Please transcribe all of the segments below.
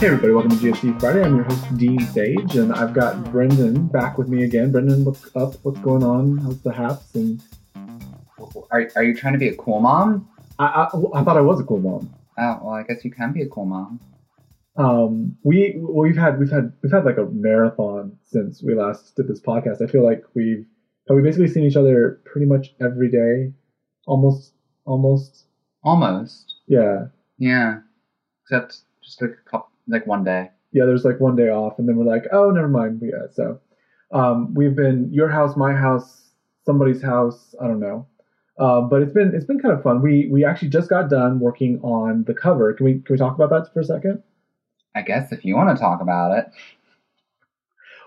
Hey everybody, welcome to GSC Friday. I'm your host Dean Sage, and I've got Brendan back with me again. Brendan, what's up? What's going on? How's the haps? And Are, are you trying to be a cool mom? I, I, I thought I was a cool mom. Oh, well, I guess you can be a cool mom. Um, we we've had we've had we've had like a marathon since we last did this podcast. I feel like we've have we basically seen each other pretty much every day, almost almost. Almost. Yeah, Yeah. Except just like a couple, like one day. yeah. There's like one day off, and then we're like, oh, never mind. Yeah, so um, we've been your house, my house, somebody's house. I don't know. Uh, but it's been it's been kind of fun. We we actually just got done working on the cover. Can we can we talk about that for a second? I guess if you want to talk about it.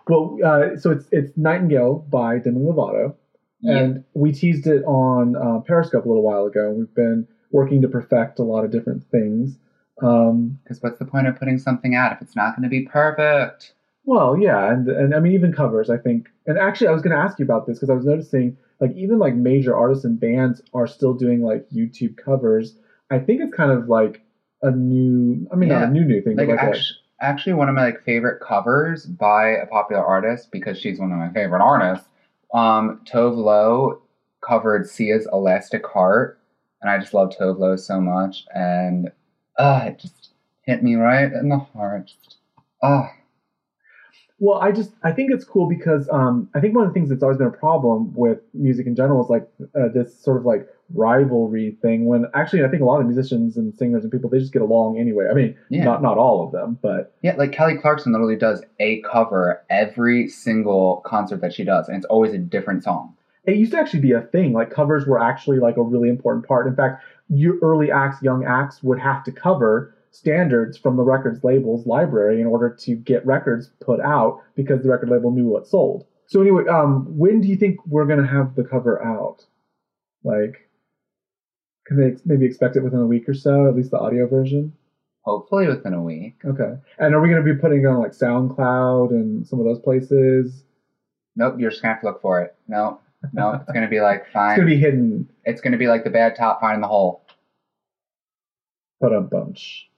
Well, uh, so it's it's Nightingale by Demi Lovato, and we teased it on uh, Periscope a little while ago. We've been working to perfect a lot of different things. Um, Because what's the point of putting something out if it's not going to be perfect? well, yeah, and and I mean even covers. I think, and actually, I was going to ask you about this because I was noticing like even like major artists and bands are still doing like YouTube covers. I think it's kind of like a new. I mean, not a new new thing, Like, but like actually, actually, one of my like favorite covers by a popular artist because she's one of my favorite artists. Um, Tove Lo covered Sia's "Elastic Heart," and I just love Tove Lo so much, and uh, it just hit me right in the heart. Just, uh, Well, I just I think it's cool because um, I think one of the things that's always been a problem with music in general is like uh, this sort of like rivalry thing. When actually, I think a lot of musicians and singers and people they just get along anyway. I mean, Yeah. not not all of them, but Yeah, like Kelly Clarkson literally does a cover every single concert that she does, and it's always a different song. it used to actually be a thing. Like covers were actually like a really important part. In fact, your early acts, young acts would have to cover standards from the records label's library in order to get records put out because the record label knew what sold. So anyway, um, when do you think we're gonna have the cover out? Like, can they ex- maybe expect it within a week or so? At least the audio version. Hopefully within a week. Okay. And are we gonna be putting it on like SoundCloud and some of those places? Nope, you're just gonna have to look for it. No, no, it's gonna be like fine. It's gonna be hidden. It's gonna be like the bad top finding the hole. But a bunch.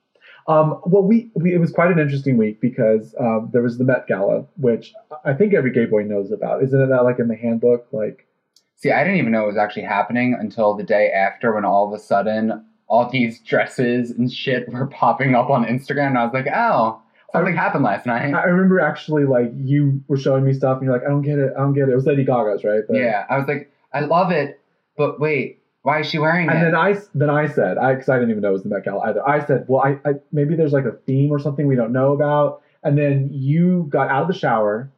Um, well, we, we it was quite an interesting week because um, there was the Met Gala, which I think every gay boy knows about. Isn't it that like in the handbook? Like, See, I didn't even know it was actually happening until the day after when all of a sudden all these dresses and shit were popping up on Instagram, and I was like, oh, something happened last night. I remember actually like you were showing me stuff, and you're like, I don't get it, I don't get it. It was Lady Gaga's, right? The- yeah, I was like, I love it, but wait, why is she wearing And it? then I then I said, I because I didn't even know it was the Met Gala either. I said, well, I, I maybe there's like a theme or something we don't know about. And then you got out of the shower,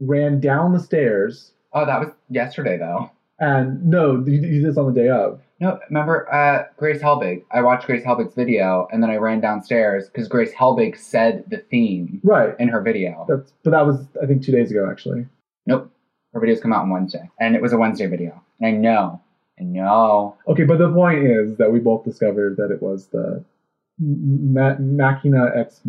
ran down the stairs, oh, that was yesterday though. and no, you, you did this on the day of. No, remember uh, Grace Helbig? I watched Grace Helbig's video, and then I ran downstairs because Grace Helbig said the theme Right. in her video. That's but that was I think two days ago actually. Nope, her videos come out on Wednesday, and it was a Wednesday video. And I know, I know. Okay, but the point is that we both discovered that it was the Ma- Machina Ex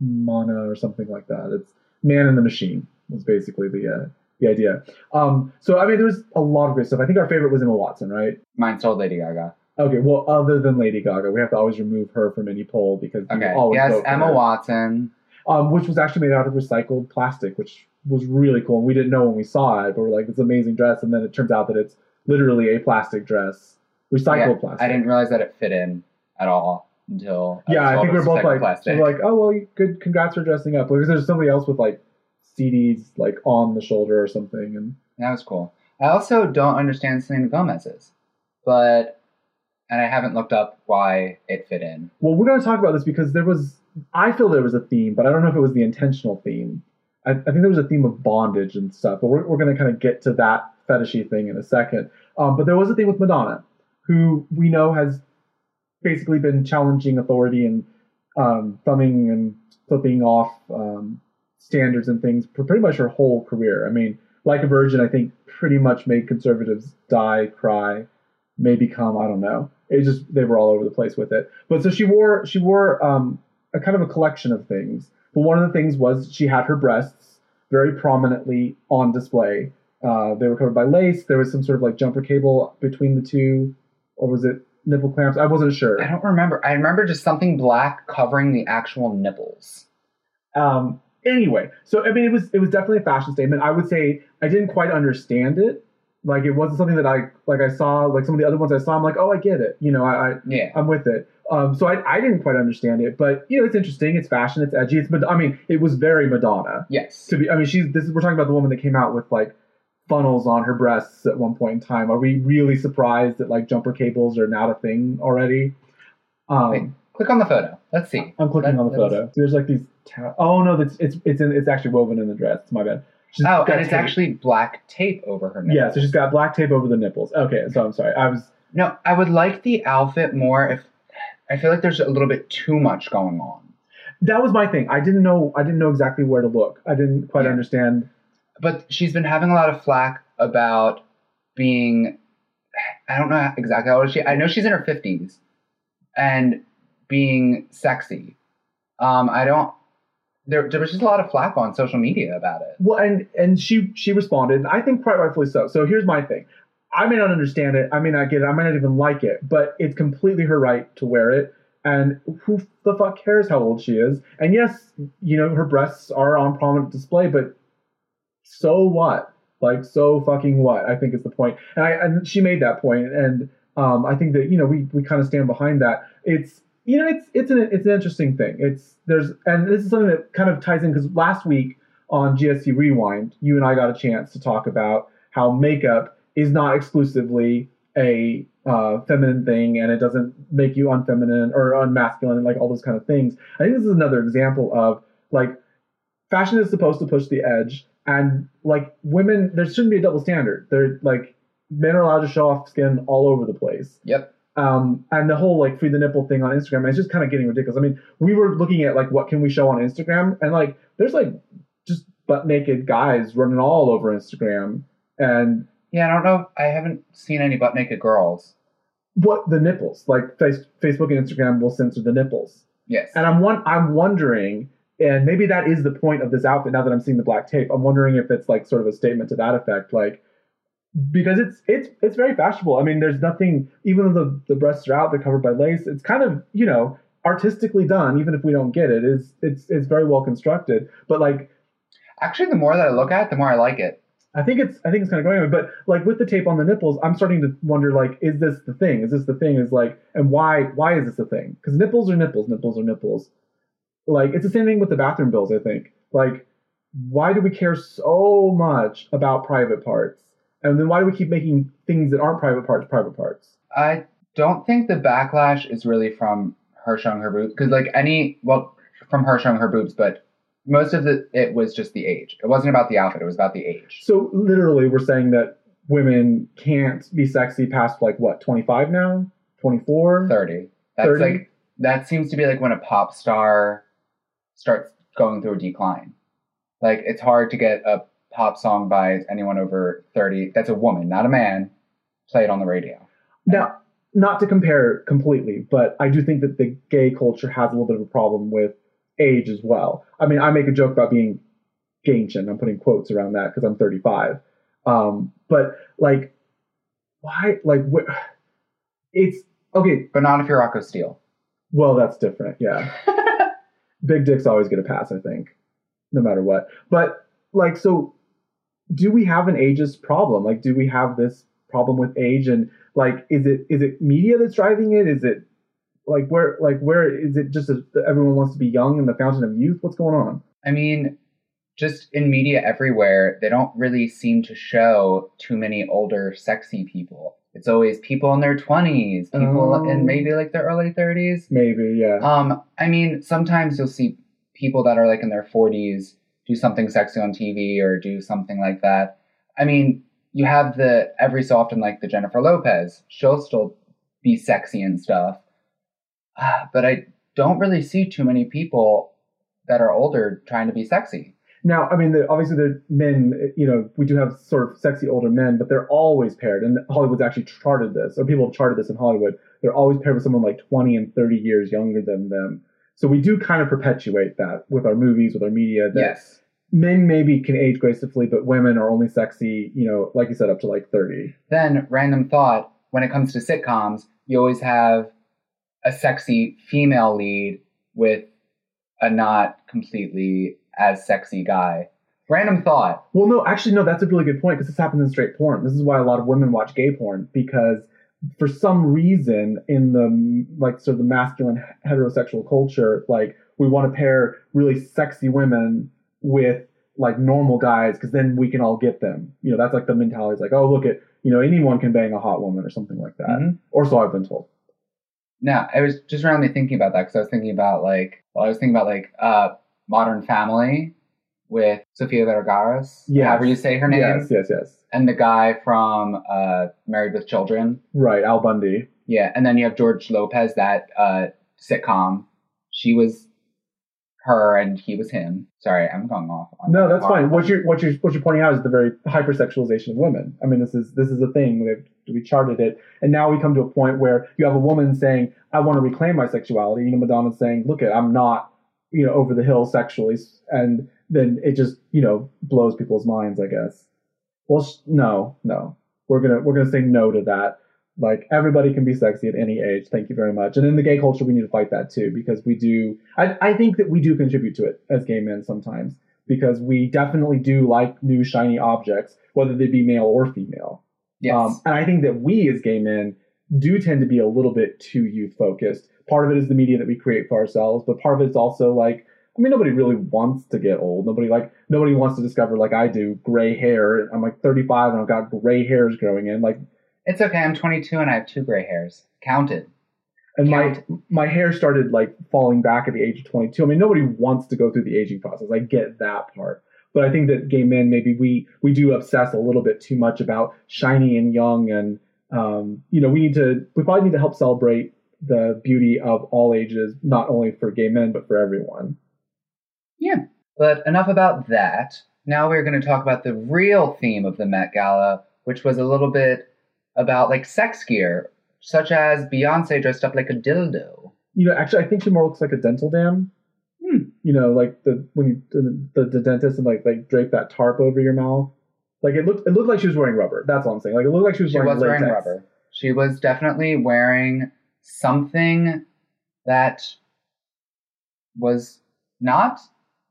Mana or something like that. It's Man in the Machine was basically the uh, the idea. Um, so I mean, there was a lot of great stuff. I think our favorite was Emma Watson, right? Mine told Lady Gaga. Okay, well, other than Lady Gaga, we have to always remove her from any poll because we Okay, always yes, Emma her. Watson. um, which was actually made out of recycled plastic, which was really cool. And we didn't know when we saw it, but we're like, it's an amazing dress. And then it turns out that it's literally a plastic dress, recycled Yeah, plastic. I didn't realize that it fit in at all until I yeah, I think we're both like, plastic. we're like, oh well, good, congrats for dressing up. Because there's somebody else with like CDs like on the shoulder or something, and that was cool. I also don't understand Selena Gomez's, but and I haven't looked up why it fit in. well, we're going to talk about this because there was, I feel there was a theme, but I don't know if it was the intentional theme. I, I think there was a theme of bondage and stuff, but we're, we're going to kind of get to that fetishy thing in a second. Um, but there was a thing with Madonna, who we know has basically been challenging authority and um, thumbing and flipping off um, standards and things for pretty much her whole career. I mean, like a virgin, I think pretty much made conservatives die, cry, may become. I don't know. It just they were all over the place with it. But so she wore she wore um, a kind of a collection of things. But one of the things was she had her breasts very prominently on display Uh, they were covered by lace. There was some sort of like jumper cable between the two, or was it nipple clamps? I wasn't sure. I don't remember. I remember just something black covering the actual nipples. Um, anyway, so I mean, it was it was definitely a fashion statement. I would say I didn't quite understand it. Like it wasn't something that I like. I saw like some of the other ones I saw. I'm like, oh, I get it. You know, I, I Yeah. I'm with it. Um, so I, I didn't quite understand it, but you know, it's interesting. It's fashion. It's edgy. It's but I mean, it was very Madonna Yes. to be. I mean, she's this is we're talking about the woman that came out with like funnels on her breasts at one point in time. Are we really surprised that like jumper cables are not a thing already? Um, Wait. Click on the photo. Let's see. I'm clicking That- on the photo. There's like these. Oh no, that's it's it's in, it's actually woven in the dress. It's my bad. She's Oh, and it's tape. actually black tape over her nipples. yeah. So she's got black tape over the nipples. Okay, so I'm sorry. I was No, I would like the outfit more if I feel like there's a little bit too much going on. that was my thing. I didn't know I didn't know exactly where to look. I didn't quite Yeah. understand. But she's been having a lot of flack about being I don't know exactly how old she I know she's in her fifties and being sexy. Um I don't there, there was just a lot of flack on social media about it. Well, and and she she responded. and I think quite rightfully so. So here's my thing. I may not understand it. I may not get it. I might not even like it. But it's completely her right to wear it. And who the fuck cares how old she is? And yes, you know her breasts are on prominent display, but so what? Like so fucking what? I think is the point. And I and she made that point, and um, I think that you know we we kind of stand behind that. It's you know it's it's an it's an interesting thing. It's there's and this is something that kind of ties in because last week on GSC Rewind, you and I got a chance to talk about how makeup is not exclusively a uh, feminine thing and it doesn't make you unfeminine or unmasculine, and like all those kind of things. I think this is another example of like fashion is supposed to push the edge, and like women, there shouldn't be a double standard. They're like men are allowed to show off skin all over the place. Yep. Um, and the whole like free the nipple thing on Instagram, is just kind of getting ridiculous. I mean, we were looking at like what can we show on Instagram, and like there's like just butt naked guys running all over Instagram, and Yeah, I don't know. I haven't seen any butt naked girls. what the nipples like face, Facebook and Instagram will censor the nipples, Yes. and I'm one I'm wondering, and maybe that is the point of this outfit. Now that I'm seeing the black tape, I'm wondering if it's like sort of a statement to that effect, like because it's it's it's very fashionable. I mean, there's nothing even though the, the breasts are out, they're covered by lace. It's kind of you know artistically done, even if we don't get it. Is it's it's very well constructed, but like Actually, the more that I look at it, the more I like it. I think it's I think it's kind of going away. But like with the tape on the nipples, I'm starting to wonder like, is this the thing? Is this the thing? Is like, and why why is this the thing? Because nipples are nipples, nipples are nipples. Like it's the same thing with the bathroom bills. I think like why do we care so much about private parts? And then why do we keep making things that aren't private parts private parts? I don't think the backlash is really from her showing her boobs because, like, any well, from her showing her boobs, but most of the it was just the age. It wasn't about the outfit; it was about the age. So literally, we're saying that women can't be sexy past like what 25 now, 24. Thirty. That's 30? like that seems to be like when a pop star starts going through a decline. Like it's hard to get a pop song by anyone over thirty. That's a woman, not a man. Played on the radio. Now, not to compare completely, but I do think that the gay culture has a little bit of a problem with age as well. I mean, I make a joke about being ancient. I'm putting quotes around that because I'm 35. Um, but like, why? Like, wh- it's okay. But not if you're Rocco Steele. Well, that's different. Yeah, big dicks always get a pass. I think, no matter what. But like, so do we have an ageist problem? Like, do we have this problem with age? And like, is it is it media that's driving it? Is it like where like where is it just a, everyone wants to be young and the fountain of youth? What's going on? I mean, just in media everywhere, they don't really seem to show too many older, sexy people. It's always people in their 20s, people Oh. in maybe like their early 30s. Maybe, yeah. Um, I mean, sometimes you'll see people that are like in their 40s do something sexy on TV or do something like that. I mean, you have the every so often like the Jennifer Lopez. She'll still be sexy and stuff. Ah, But I don't really see too many people that are older trying to be sexy. Now, I mean, the, obviously, the men, you know, we do have sort of sexy older men, but they're always paired. And Hollywood's actually charted this, or people have charted this in Hollywood. They're always paired with someone like 20 and 30 years younger than them. So we do kind of perpetuate that with our movies, with our media. That Yes. men maybe can age gracefully, but women are only sexy, you know, like you said, up to like 30. Then, random thought when it comes to sitcoms, you always have a sexy female lead with a not completely as sexy guy. Random thought. Well, no, actually, no, that's a really good point because this happens in straight porn. This is why a lot of women watch gay porn because for some reason in the like sort of the masculine heterosexual culture, like we want to pair really sexy women with like normal guys because then we can all get them. You know, that's like the mentality. It's like, oh, look at you know anyone can bang a hot woman or something like that, Mhm. or so I've been told. Now, I was just randomly thinking about that because I was thinking about like, well, I was thinking about like uh, Modern Family with Sofia Vergara's, Yes. however you say her name, Yes, yes, yes. and the guy from uh, Married with Children. Right, Al Bundy. Yeah, and then you have George Lopez, that uh, sitcom. She was her, and he was him. Sorry, I'm going off. on No, that that's fine. What you're what you're what you're pointing out is the very hypersexualization of women. I mean, this is this is a thing. We've we charted it, and now we come to a point where you have a woman saying, "I want to reclaim my sexuality." You know, Madonna's saying, "Look, it, I'm not, you know, over the hill sexually," and then it just you know blows people's minds. I guess. Well, sh- no, no, we're gonna we're gonna say no to that. Like everybody can be sexy at any age. Thank you very much. And in the gay culture, we need to fight that too because we do. I, I think that we do contribute to it as gay men sometimes because we definitely do like new shiny objects, whether they be male or female. Yes. Um, and I think that we as gay men do tend to be a little bit too youth focused. Part of it is the media that we create for ourselves, but part of it's also like, I mean, nobody really wants to get old. Nobody like nobody wants to discover like I do gray hair. I'm like 35 and I've got gray hairs growing in. Like, it's okay. I'm 22 and I have two gray hairs. Counted. and my my hair started like falling back at the age of 22. I mean, nobody wants to go through the aging process. I get that part. But I think that gay men maybe we we do obsess a little bit too much about shiny and young, and um, you know we need to we probably need to help celebrate the beauty of all ages, not only for gay men but for everyone. But enough about that. Now we're going to talk about the real theme of the Met Gala, which was a little bit about like sex gear, such as Beyonce dressed up like a dildo. You know, actually, I think she more looks like a dental dam. Hmm. You know, like the when you the, the, the dentist and like like drape that tarp over your mouth. Like it looked it looked like she was wearing rubber. That's all I'm saying. Like it looked like she was She wearing was wearing rubber. She was definitely wearing something that was not.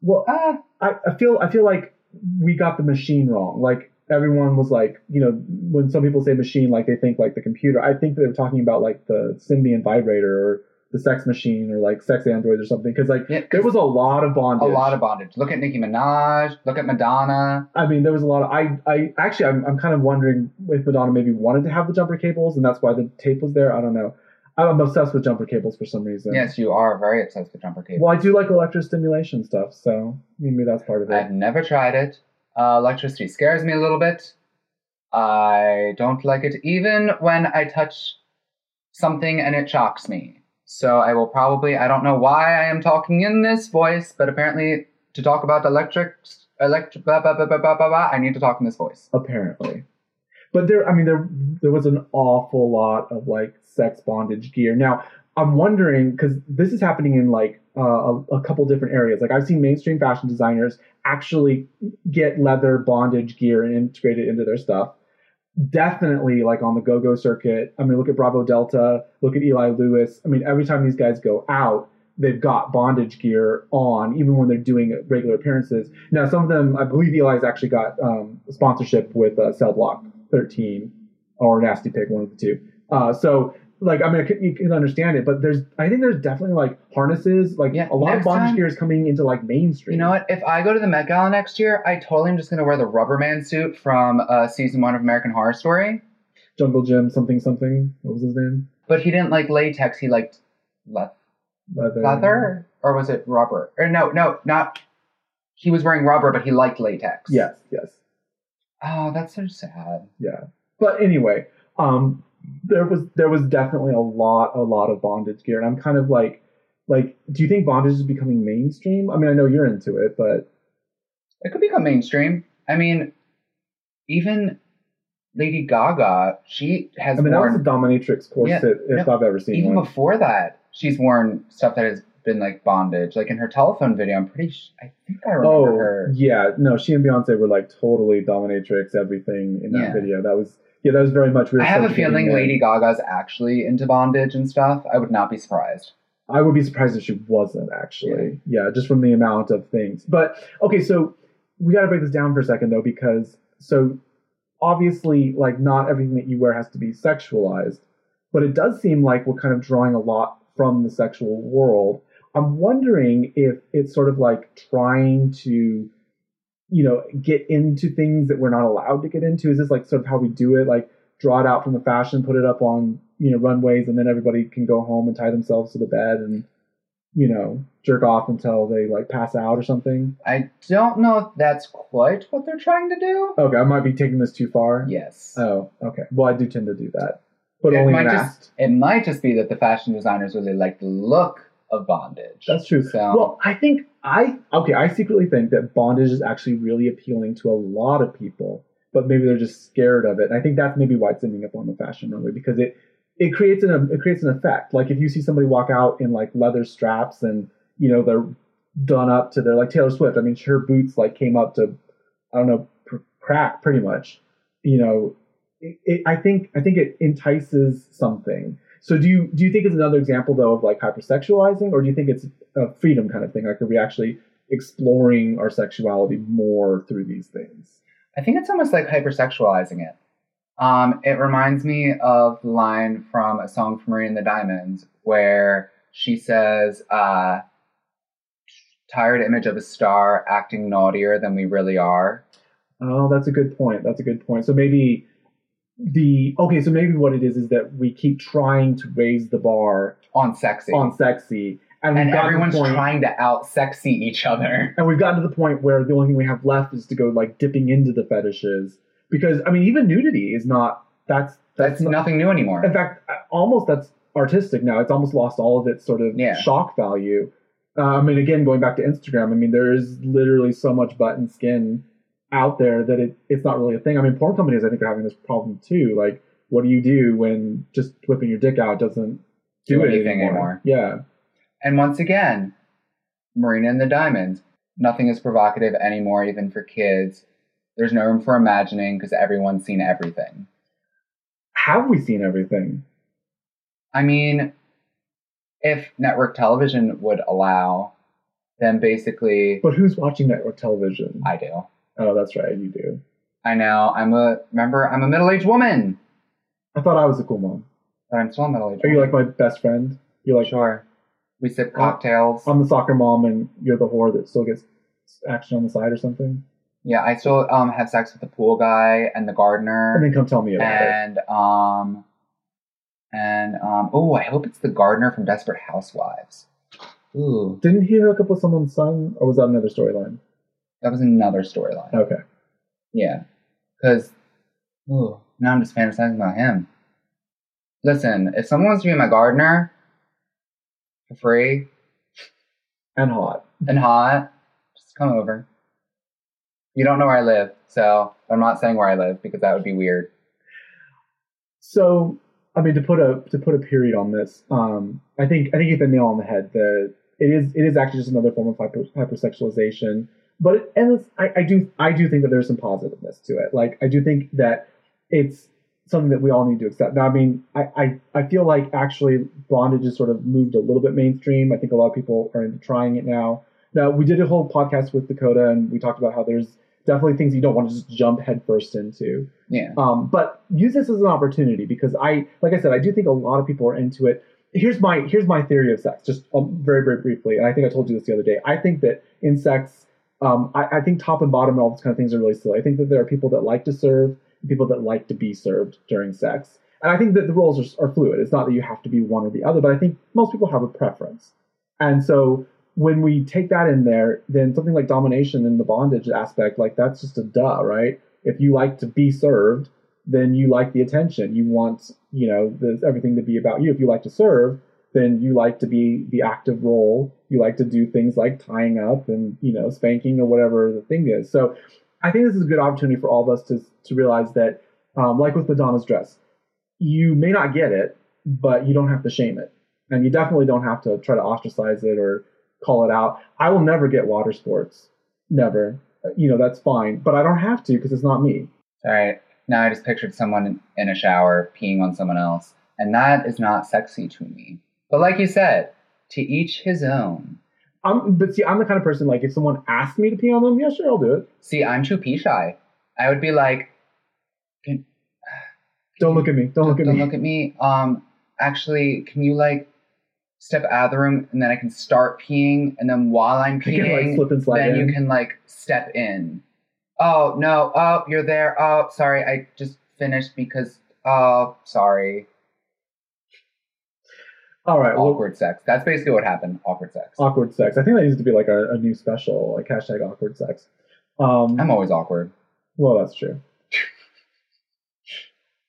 Well, Ah, I, I feel I feel like we got the machine wrong. Like everyone was like, you know, when some people say machine, like they think like the computer. I think they're talking about like the Sybian vibrator or the sex machine or like sex androids or something. Because like yeah, there was a lot of bondage. a lot of bondage. Look at Nicki Minaj. Look at Madonna. I mean, there was a lot of. I I actually I'm I'm kind of wondering if Madonna maybe wanted to have the jumper cables and that's why the tape was there. I don't know. I'm obsessed with jumper cables for some reason. Yes, you are very obsessed with jumper cables. Well, I do like electrostimulation stuff, so maybe that's part of it. I've never tried it. Uh, electricity scares me a little bit. I don't like it even when I touch something and it shocks me. So I will probably, I don't know why I am talking in this voice, but apparently to talk about electric, electric, blah, blah, blah, blah, blah, blah, blah, I need to talk in this voice. apparently. But there, I mean, there there was an awful lot of like sex bondage gear. Now, I'm wondering because this is happening in like uh, a, a couple different areas. Like I've seen mainstream fashion designers actually get leather bondage gear and integrate it into their stuff. Definitely, like on the go-go circuit. I mean, look at Bravo Delta. Look at Eli Lewis. I mean, every time these guys go out, they've got bondage gear on, even when they're doing regular appearances. Now, some of them, I believe Eli's actually got um, sponsorship with uh, Cell Block 13 or Nasty Pig, one of the two. Uh, so, like, I mean, I can, you can understand it, but there's, I think there's definitely like harnesses, like Yeah, a lot of bondage time- gear is coming into like mainstream. You know what? If I go to the Met Gala next year, I totally am just going to wear the Rubberman suit from uh, season one of American Horror Story. Jungle Gym, something, something. What was his name? But he didn't like latex, he liked le- Leather. leather or was it rubber or no no not he was wearing rubber but he liked latex Yes, yes. oh that's so sad Yeah. But anyway, um, there was there was definitely a lot a lot of bondage gear, and I'm kind of like like, do you think bondage is becoming mainstream? I mean, I know you're into it, but it could become mainstream i mean even lady gaga she has I mean that was a dominatrix corset if no, I've ever seen even one. before that she's worn stuff that has been like bondage. Like in her telephone video, I'm pretty. Sh- I think I remember Oh, her. yeah. No, she and Beyonce were like totally dominatrix, everything in that Yeah. video. That was yeah, that was very much. We I have a feeling. Lady Gaga's actually into bondage and stuff. I would not be surprised. I would be surprised if she wasn't actually. Yeah, just from the amount of things. But okay, so we got to break this down for a second though, because so obviously, like not everything that you wear has to be sexualized, but it does seem like we're kind of drawing a lot from the sexual world. I'm wondering if it's sort of like trying to, you know, get into things that we're not allowed to get into. Is this like sort of how we do it? Like draw it out from the fashion, put it up on you know runways, and then everybody can go home and tie themselves to the bed and you know jerk off until they like pass out or something. I don't know if that's quite what they're trying to do. Okay, I might be taking this too far. Yes. Oh, okay. Well, I do tend to do that, but it only might just it might just be that the fashion designers really like the look of bondage. That's true. So Well, I think I okay. I secretly think that bondage is actually really appealing to a lot of people, but maybe they're just scared of it. And I think that's maybe why it's ending up on the fashion runway because it it creates an it creates an effect. Like if you see somebody walk out in like leather straps and you know they're done up to their like Taylor Swift. I mean, her boots like came up to I don't know pr- crack pretty much. You know, it, it, I think I think it entices something. So do you do you think it's another example though of like hypersexualizing, or do you think it's a freedom kind of thing? Like are we actually exploring our sexuality more through these things? I think it's almost like hypersexualizing it. Um, it reminds me of the line from a song from Marina and the Diamonds where she says, uh, tired image of a star acting naughtier than we really are. Oh, that's a good point. That's a good point. So maybe the okay, so maybe what it is is that we keep trying to raise the bar On sexy. on sexy, and, and everyone's point, trying to out sexy each other. and we've gotten to the point where the only thing we have left is to go like dipping into the fetishes because I mean even nudity is not that's that's, That's not, nothing new anymore. in fact almost that's artistic now. It's almost lost all of its sort of Yeah. shock value. Uh, I mean, again, going back to Instagram, I mean, there is literally so much butt and skin out there that it, it's not really a thing. I mean, porn companies, I think, are having this problem too. Like, what do you do when just whipping your dick out doesn't do, Do anything anymore? anymore. Yeah. And once again, Marina and the Diamonds. Nothing is provocative anymore, even for kids. There's no room for imagining because everyone's seen everything. Have we seen everything? I mean, if network television would allow, then basically But who's watching network television? I do. Oh, that's right, you do. I know. I'm a remember. I'm a middle-aged woman, I thought I was a cool mom. but I'm still a middle-aged. Are you like my best friend? You're like, sure? We sip cocktails. I'm the soccer mom, and you're the whore that still gets action on the side or something. yeah, I still um have sex with the pool guy and the gardener. And then come tell me about it. and um and um oh i hope it's the gardener from desperate housewives ooh Didn't he hook up with someone's son, or was that another storyline? That was another storyline Okay. yeah because now i'm just fantasizing about him listen if someone wants to be my gardener for free And hot. and hot just come over you don't know where i live so i'm not saying where i live because that would be weird So, I mean, to put a to put a period on this, um, I think I think you hit the nail on the head. The it is it is actually just another form of hyper, hypersexualization. But it, and it's, I, I do I do think that there's some positiveness to it. Like I do think that it's something that we all need to accept. Now, I mean, I, I, I feel like actually bondage has sort of moved a little bit mainstream. I think a lot of people are into trying it now. Now, we did a whole podcast with Dakota, and we talked about how there's definitely things you don't want to just jump headfirst into. yeah Um, but use this as an opportunity because I, like I said, I do think a lot of people are into it. Here's my here's my theory of sex, just um, very very briefly, and I think I told you this the other day. I think that in sex, um, I, I think top and bottom and all those kind of things are really silly. I think that there are people that like to serve, people that like to be served during sex, and I think that the roles are, are fluid. It's not that you have to be one or the other, but I think most people have a preference, and so when we take that in there, then something like domination and the bondage aspect, like that's just a duh, right? If you like to be served, then you like the attention. You want, you know, the, everything to be about you. If you like to serve, then you like to be the active role. You like to do things like tying up and, you know, spanking or whatever the thing is. So I think this is a good opportunity for all of us to, to realize that, um, like with Madonna's dress, you may not get it, but you don't have to shame it. and you definitely don't have to try to ostracize it or call it out. I will never get water sports, never. You know that's fine, but I don't have to because it's not me. All right. Now I just pictured someone in a shower peeing on someone else, and that is not sexy to me. But like you said, to each his own. I'm, but see, I'm the kind of person like if someone asks me to pee on them, yeah, sure, I'll do it. See, I'm too pee shy. I would be like, can, Don't look at me. Don't look at me. don't look at me. Um, actually, can you like step out of the room and then I can start peeing, and then while I'm I can like peeing, slip and slide then in. you can like step in. Oh no! Oh, you're there. Oh, sorry. I just finished because. Oh, sorry. All right. Well, Awkward sex. That's basically what happened. Awkward sex. awkward sex. I think that needs to be like a, a new special, like hashtag awkward sex. Um, I'm always awkward. well, that's true.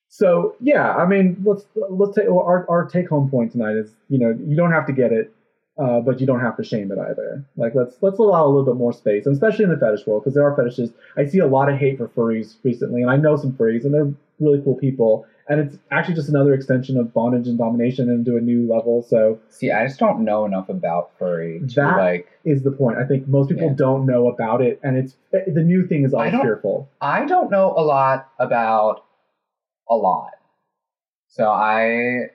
So yeah, I mean, let's let's take well, our our take home point tonight is you know you don't have to get it, uh, but you don't have to shame it either. Like let's let's allow a little bit more space, and especially in the fetish world because there are fetishes. I see a lot of hate for furries recently, and I know some furries, and they're really cool people. And it's actually just another extension of bondage and domination into a new level. So See, I just don't know enough about furry That- like. is the point. I think most people Yeah. don't know about it, and it's the new thing is I always don't- fearful. I don't know a lot about a lot. So I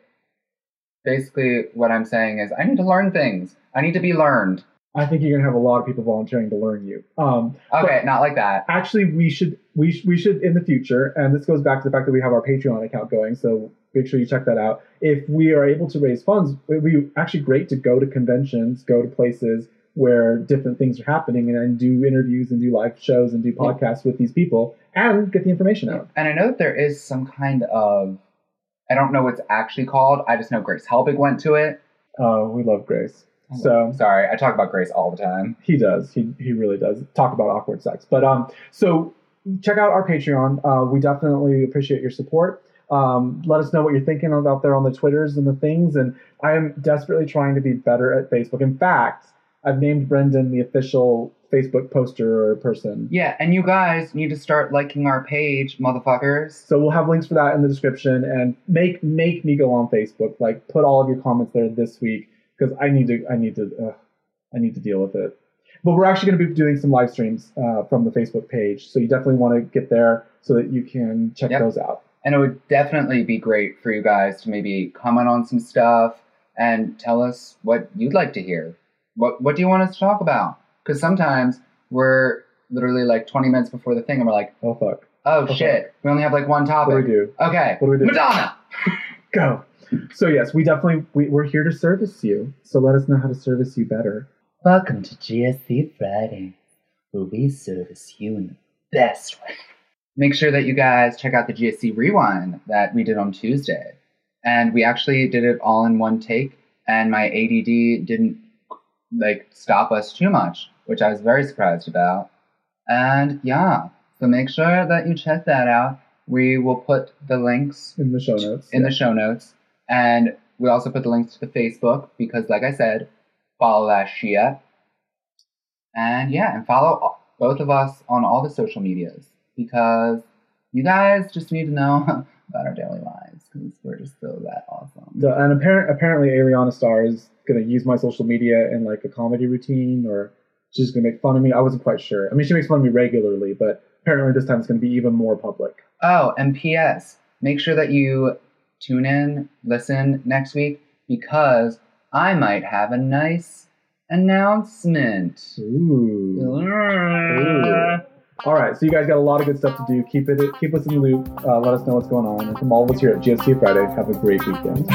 basically what I'm saying is I need to learn things. I need to be learned. I think you're gonna have a lot of people volunteering to learn you. Um, Okay, not like that. actually, we should we sh- we should in the future, and this goes back to the fact that we have our Patreon account going. So make sure you check that out. If we are able to raise funds, it would be actually great to go to conventions, go to places where different things are happening, and then do interviews and do live shows and do podcasts with these people and get the information out. And I know that there is some kind of I don't know what it's actually called. I just know Grace Helbig went to it. Uh, we love Grace. So sorry, I talk about Grace all the time. He does. He he really does talk about awkward sex. But um, so check out our Patreon. Uh, we definitely appreciate your support. Um, let us know what you're thinking out there on the Twitters and the things. And I am desperately trying to be better at Facebook. In fact, I've named Brendan the official Facebook poster or person. Yeah, and you guys need to start liking our page, motherfuckers. So we'll have links for that in the description. And make make me go on Facebook. Like put all of your comments there this week because I need to I need to uh, I need to deal with it. But we're actually going to be doing some live streams uh, from the Facebook page, so you definitely want to get there so that you can check Yep. those out. And it would definitely be great for you guys to maybe comment on some stuff and tell us what you'd like to hear. What what do you want us to talk about? Because sometimes we're literally like 20 minutes before the thing and we're like, Oh fuck! oh Okay. shit, we only have like one topic. What do topic. we do? Okay. What do we do? Madonna! Go. So yes, we definitely we, we're here to service you. So let us know how to service you better. Welcome to GSC Friday, where we service you in the best way. Make sure that you guys check out the GSC Rewind that we did on Tuesday. And we actually did it all in one take, and my ADD didn't like stop us too much, which I was very surprised about. And yeah, so make sure that you check that out. We will put the links In the show notes. in the show notes. And we also put the links to the Facebook because, like I said, follow that Shia. And yeah, and follow both of us on all the social medias because you guys just need to know about our daily lives because we're just so that awesome. And apparent, apparently, Ariana Star is going to use my social media in like a comedy routine, or she's going to make fun of me. I wasn't quite sure. I mean, she makes fun of me regularly, but apparently this time it's going to be even more public. Oh, and P.S. Make sure that you tune in, listen next week because I might have a nice announcement. Ooh. Ooh. All right, so you guys got a lot of good stuff to do. Keep it, keep us in the loop. Uh, let us know what's going on. And from all of us here at GSC Friday, have a great weekend.